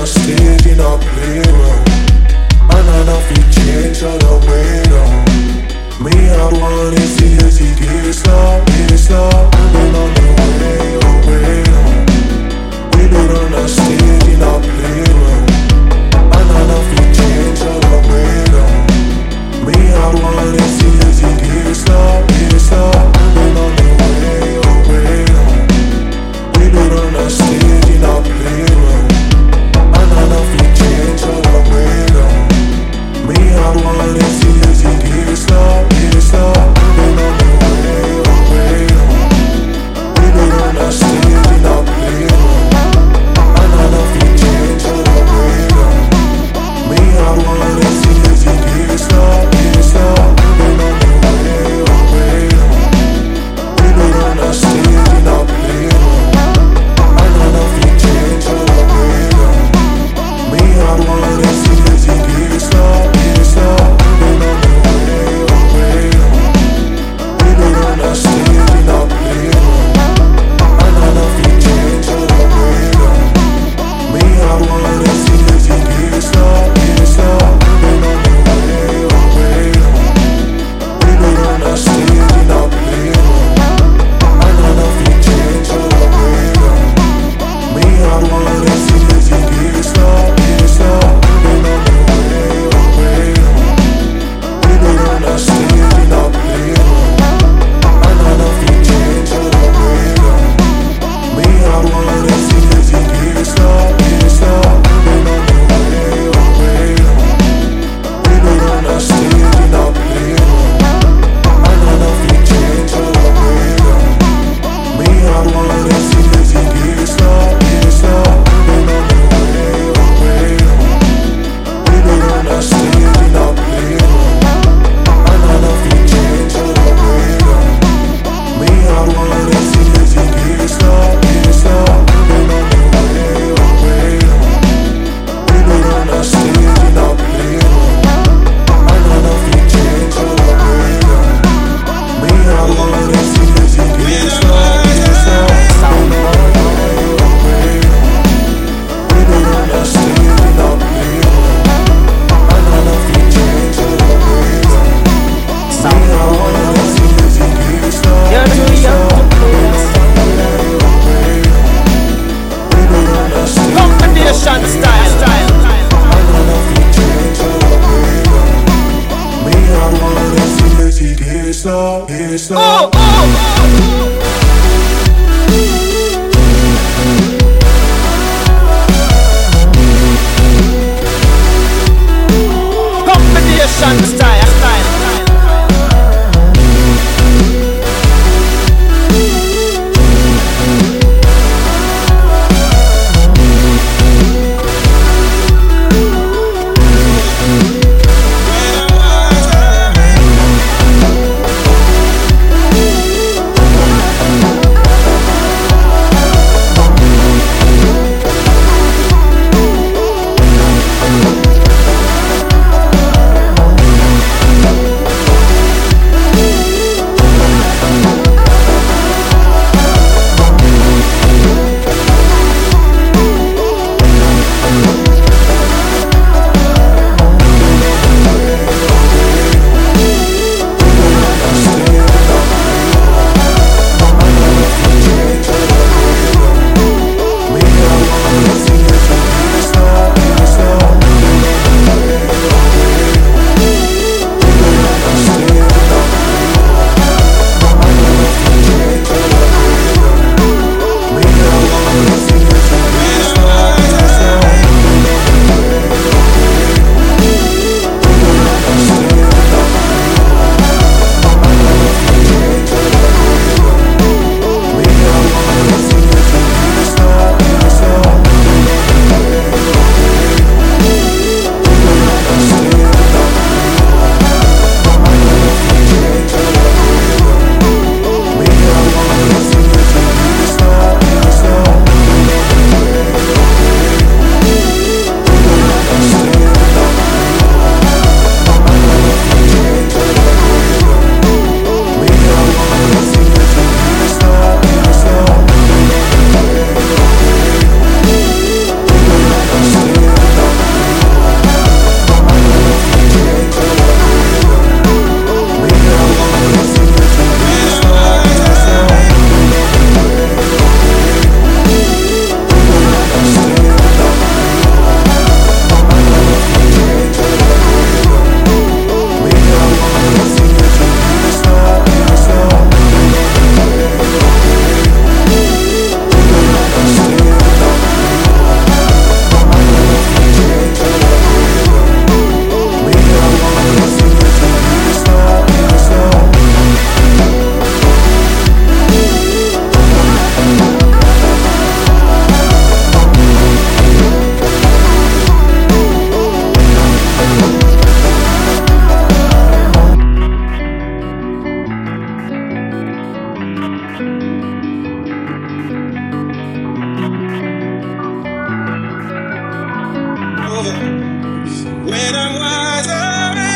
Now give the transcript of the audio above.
not steady, not clearer. And I know if you change the way, no. Me, easy. sun's time.